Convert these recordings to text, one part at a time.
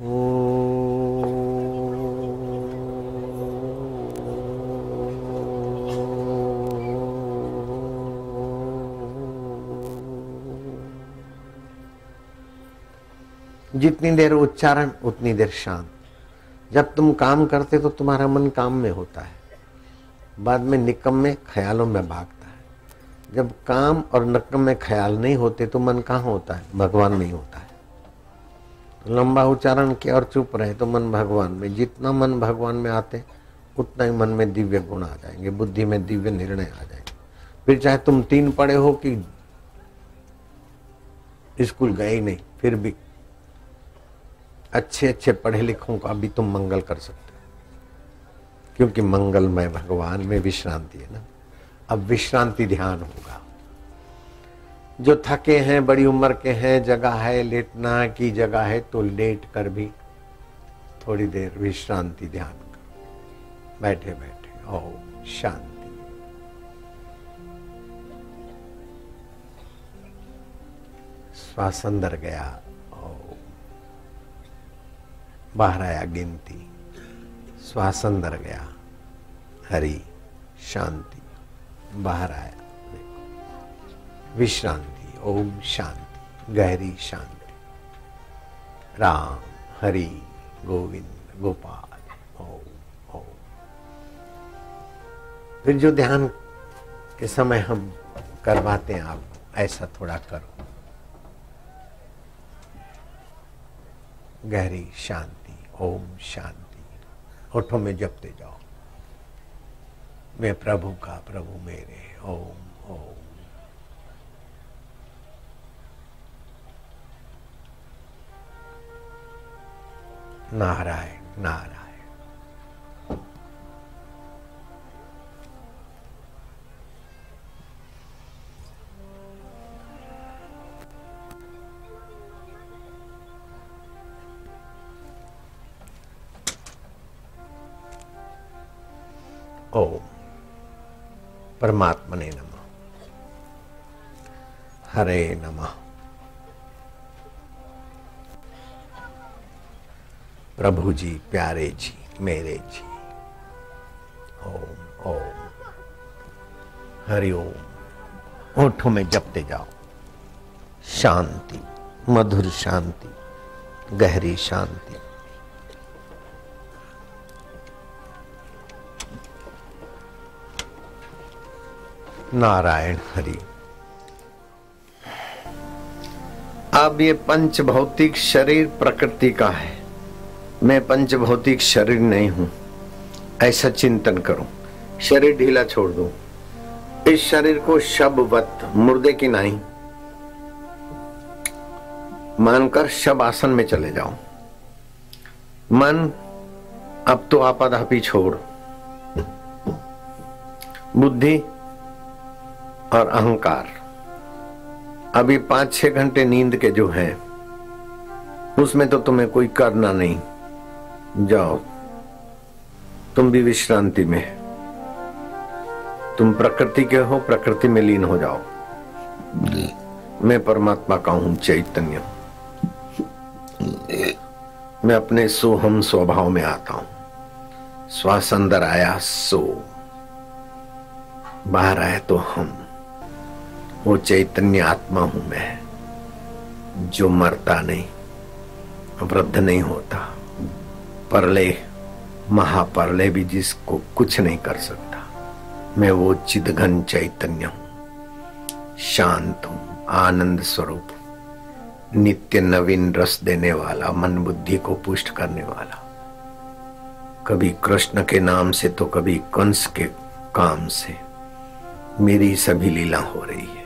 जितनी देर उच्चारण, उतनी देर शांत। जब तुम काम करते तो तुम्हारा मन काम में होता है। बाद में निकम में ख्यालों में भागता है। जब काम और नकम में ख्याल नहीं होते तो मन कहाँ होता है? भगवान नहीं होता है। लंबा उच्चारण किया और चुप रहे तो मन भगवान में, जितना मन भगवान में आते, उतना ही मन में दिव्य गुण आ जाएँगे, बुद्धि में दिव्य निर्णय आ जाएँगे। फिर चाहे तुम तीन पढ़े हो कि स्कूल गए ही नहीं, फिर भी अच्छे अच्छे पढ़े लिखों का भी तुम मंगल कर सकते हो। क्योंकि मंगलमय भगवान में विश्रांति है ना। अब विश्रांति ध्यान होगा। जो थके हैं, बड़ी उम्र के हैं, जगह है लेटना की जगह है तो लेट कर भी थोड़ी देर विश्रांति ध्यान करो। बैठे बैठे ओ शांति। श्वास अंदर गया और बाहर आया गिनती। श्वास अंदर गया, हरी, शांति। बाहर आया। विश्रांति, ओम शांति, गहरी शांति। राम, हरि, गोविंद, गोपाल, ओम ओम। फिर जो ध्यान के समय हम करवाते हैं, आप ऐसा थोड़ा करो। गहरी शांति, ओम शांति। होठों में जपते जाओ। मैं प्रभु का प्रभु मेरे, ओम ओम। नारायण नारायण। ओम। परमात्मने नम। हरे नमः। प्रभु जी प्यारे जी, मेरे जी। ओम ओम। हरिओम ओठों में जपते जाओ। शांति, मधुर शांति, गहरी शांति। नारायण हरि। अब ये पंच भौतिक शरीर प्रकृति का है। मैं पंच भौतिक शरीर नहीं हूँ। ऐसा चिंतन करो। शरीर ढीला छोड़ दो। इस शरीर को शबवत, मुर्दे की नहीं मानकर शब आसन में चले जाओ मन, अब तो आपाधापी छोड़। बुद्धि और अहंकार। अभी पाँच छह घंटे नींद के जो है, उसमें तो तुम्हें कोई करना नहीं। जाओ। तुम भी विश्रांति में। तुम प्रकृति के हो, प्रकृति में लीन हो जाओ। मैं परमात्मा का हूँ, चैतन्य। मैं अपने सोहम स्वभाव में आता हूँ। श्वास अंदर आया, सो। बाहर आए तो हम। वो चैतन्य आत्मा हूँ मैं, जो मरता नहीं, वृद्ध नहीं होता। परले महापरले भी जिसको कुछ नहीं कर सकता। मैं वो चिदघन चैतन्य हूँ। शांत हूँ, आनंद स्वरूप नित्य नवीन रस देने वाला, मन बुद्धि को पुष्ट करने वाला। कभी कृष्ण के नाम से तो कभी कंस के काम से मेरी सभी लीला हो रही है।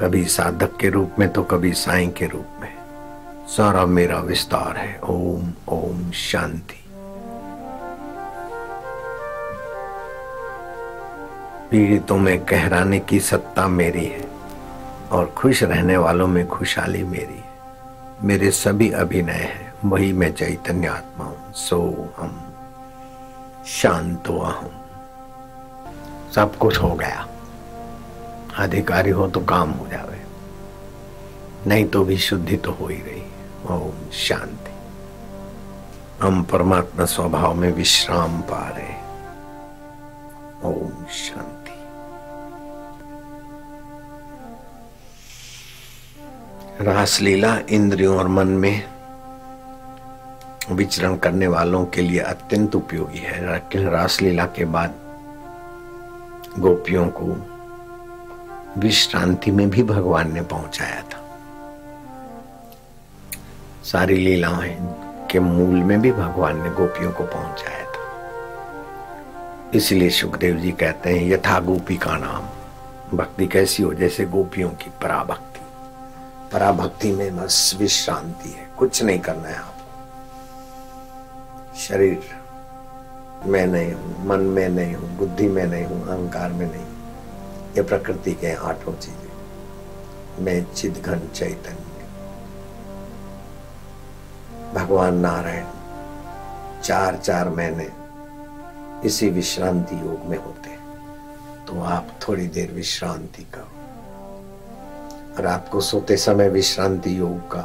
कभी साधक के रूप में तो कभी साईं के रूप में। सारा मेरा विस्तार है। ओम ओम, शांति। पीड़ितों में कहराने की सत्ता मेरी है और खुश रहने वालों में खुशहाली मेरी है। मेरे सभी अभिनय है, वही मैं चैतन्य आत्मा हूँ। सो हम शांत हूँ सब कुछ हो गया। अधिकारी हो तो काम हो जावे। नहीं तो भी शुद्धि तो हो ही गई ओम शांति। हम परमात्मा स्वभाव में विश्राम पा रहे ओम शांति। रासलीला इंद्रियों और मन में विचरण करने वालों के लिए अत्यंत उपयोगी है। रासलीला के बाद गोपियों को विश्रांति में भी भगवान ने पहुँचाया था। सारी लीलाएँ के मूल में भी भगवान ने गोपियों को पहुँचाया था। इसलिए सुखदेव जी कहते हैं, यथा गोपी का नाम। भक्ति कैसी हो? जैसे गोपियों की पराभक्ति। पराभक्ति में बस विश्रांति है। कुछ नहीं करना है आपको। शरीर मैं नहीं हूँ, मन में नहीं हूँ, बुद्धि में नहीं हूँ, अहंकार में नहीं ये प्रकृति के आठों चीज़ें। मैं चिद घन चैतन्य। भगवान नारायण चार चार महीने इसी विश्रांति योग में होते हैं। तो आप थोड़ी देर विश्रांति करो। रात को सोते समय विश्रांति योग का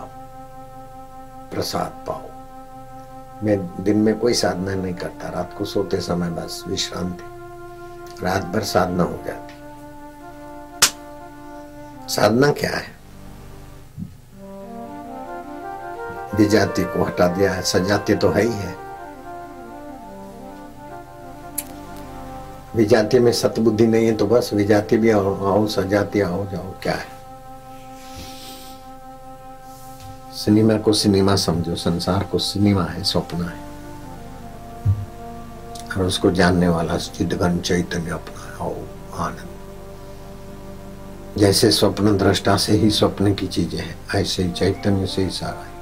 प्रसाद पाओ। मैं दिन में कोई साधना नहीं करता, रात को सोते समय बस विश्रांति। रात भर साधना हो जाती। साधना क्या है? विजाति को हटा दिया है, सजाती तो है ही है। विजाति में सतबुद्धि नहीं है तो बस विजाति भी आओ आओ, सजाती आओ, जाओ, क्या है? सिनेमा को सिनेमा समझो, संसार को सिनेमा है स्वप्न है। और उसको जानने वाला चिदघन चैतन्य अपना है आनंद। जैसे स्वप्न दृष्टा से ही स्वप्न की चीज़ें हैं, ऐसे ही चैतन्य से ही सारा है।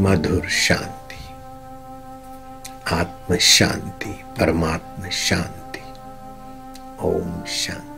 मधुर शांति आत्म शांति परमात्म शांति ओम शांति।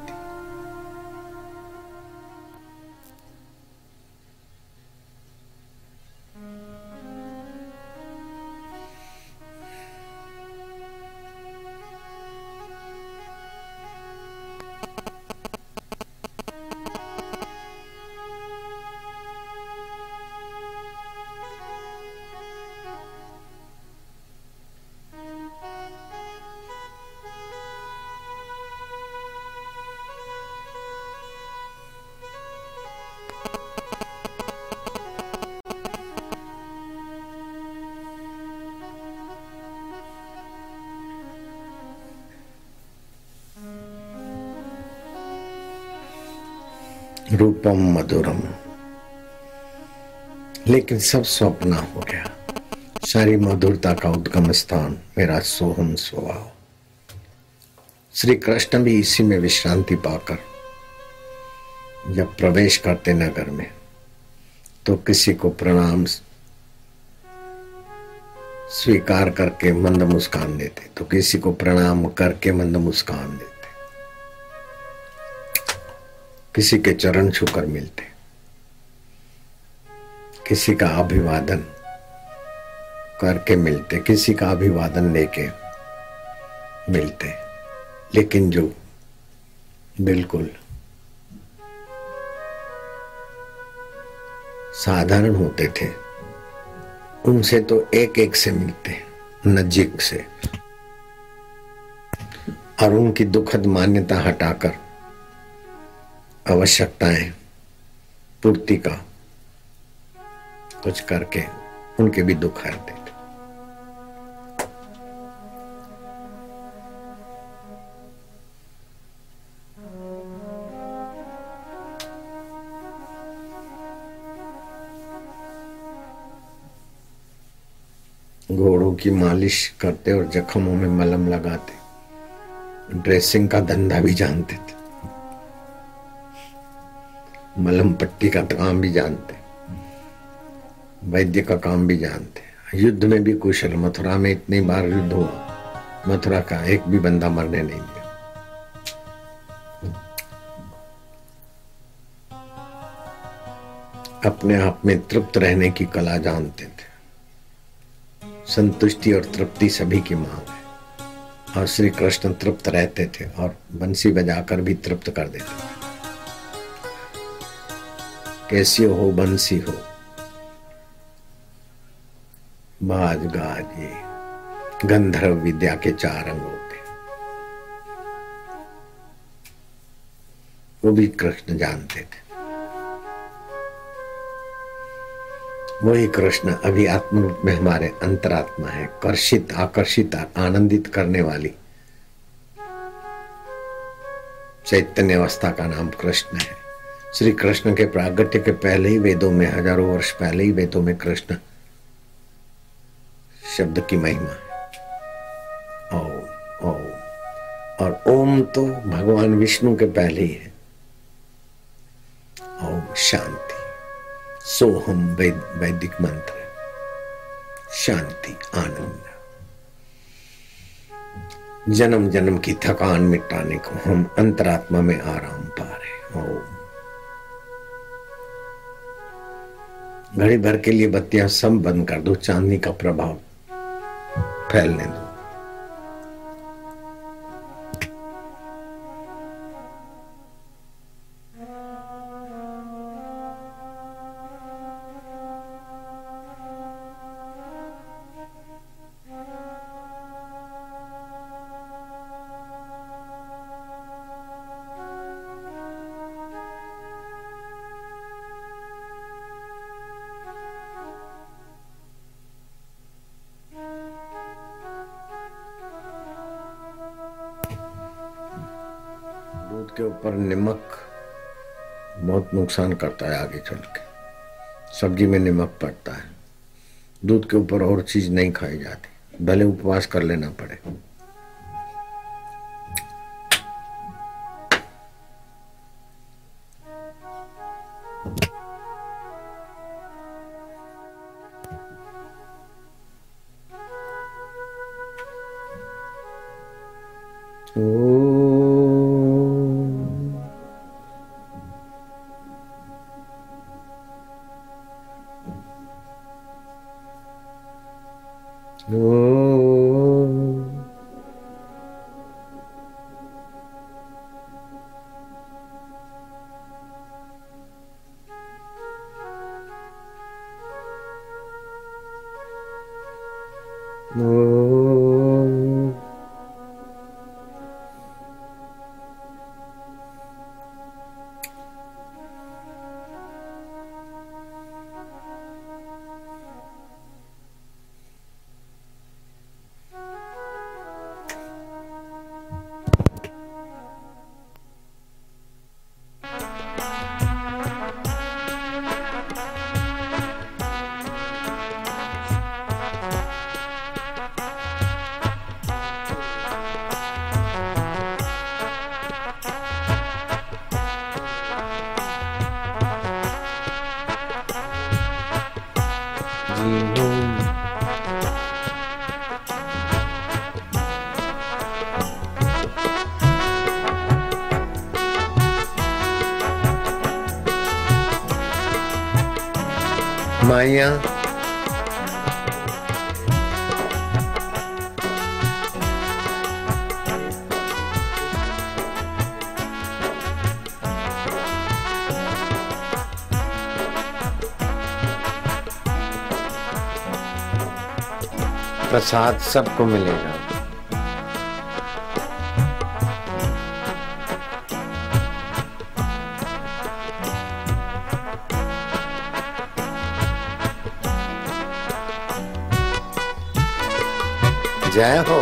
रूपम मधुरम। लेकिन सब स्वप्न हो गया। सारी मधुरता का उद्गम स्थान मेरा सोहम स्वभाव। श्री कृष्ण भी इसी में विश्रांति पाकर जब प्रवेश करते नगर में तो किसी को प्रणाम स्वीकार करके मंद मुस्कान देते तो किसी को प्रणाम करके मंद मुस्कान देते। किसी के चरण छूकर मिलते, किसी का अभिवादन करके मिलते, किसी का अभिवादन लेके मिलते। लेकिन जो बिल्कुल साधारण होते थे, उनसे तो एक एक से मिलते, नजीक से। और उनकी दुखद मान्यता हटाकर आवश्यकताएँ पूर्ति का कुछ करके उनके भी दुख हर देते घोड़ों की मालिश करते और जख्मों में मलम लगाते। ड्रेसिंग का धंधा भी जानते थे। मलम पट्टी का काम भी जानते वैद्य का काम भी जानते युद्ध में भी कुशल, मथुरा में इतनी बार युद्ध हुआ, मथुरा का एक भी बंदा मरने नहीं दिया अपने आप में तृप्त रहने की कला जानते थे। संतुष्टि और तृप्ति सभी की मांग है। और श्री कृष्ण तृप्त रहते थे और बंसी बजाकर भी तृप्त कर देते कैसी हो, बंसी हो। बाज गाज, गंधर्व विद्या के चार अंग होते वो भी कृष्ण जानते थे। वही कृष्ण अभी आत्म रूप में हमारे अंतरात्मा है, कर्षित, आकर्षित, आनंदित करने वाली। चैतन्य अवस्था का नाम कृष्ण है। श्री कृष्ण के प्रागट्य के पहले ही वेदों में हज़ारों वर्ष पहले ही वेदों में कृष्ण शब्द की महिमा है। ओम ओम। और ओम तो भगवान विष्णु के पहले ही है। ओम शांति। सोहम वैद, वैदिक मंत्र शांति आनंद। जन्म जन्म की थकान मिटाने को हम अंतरात्मा में आराम पा रहे ओम। घड़ी भर के लिए बत्तियाँ सब बंद कर दो चांदनी का प्रभाव फैलने दो। दूध के ऊपर नमक बहुत नुकसान करता है आगे चल के। सब्ज़ी में नमक पड़ता है। दूध के ऊपर और चीज़ नहीं खाई जाती। भले उपवास कर लेना पड़े। ओ जी प्रसाद सबको मिलेगा। जय हो।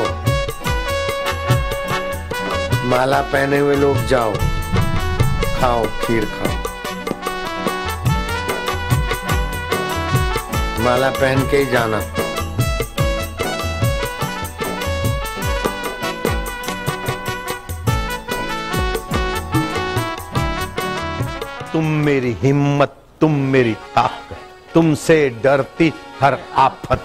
माला पहने हुए लोग जाओ। खाओ, खीर खाओ। माला पहन के ही जाना। तुम मेरी हिम्मत तुम मेरी ताकत तुमसे डरती हर आफत।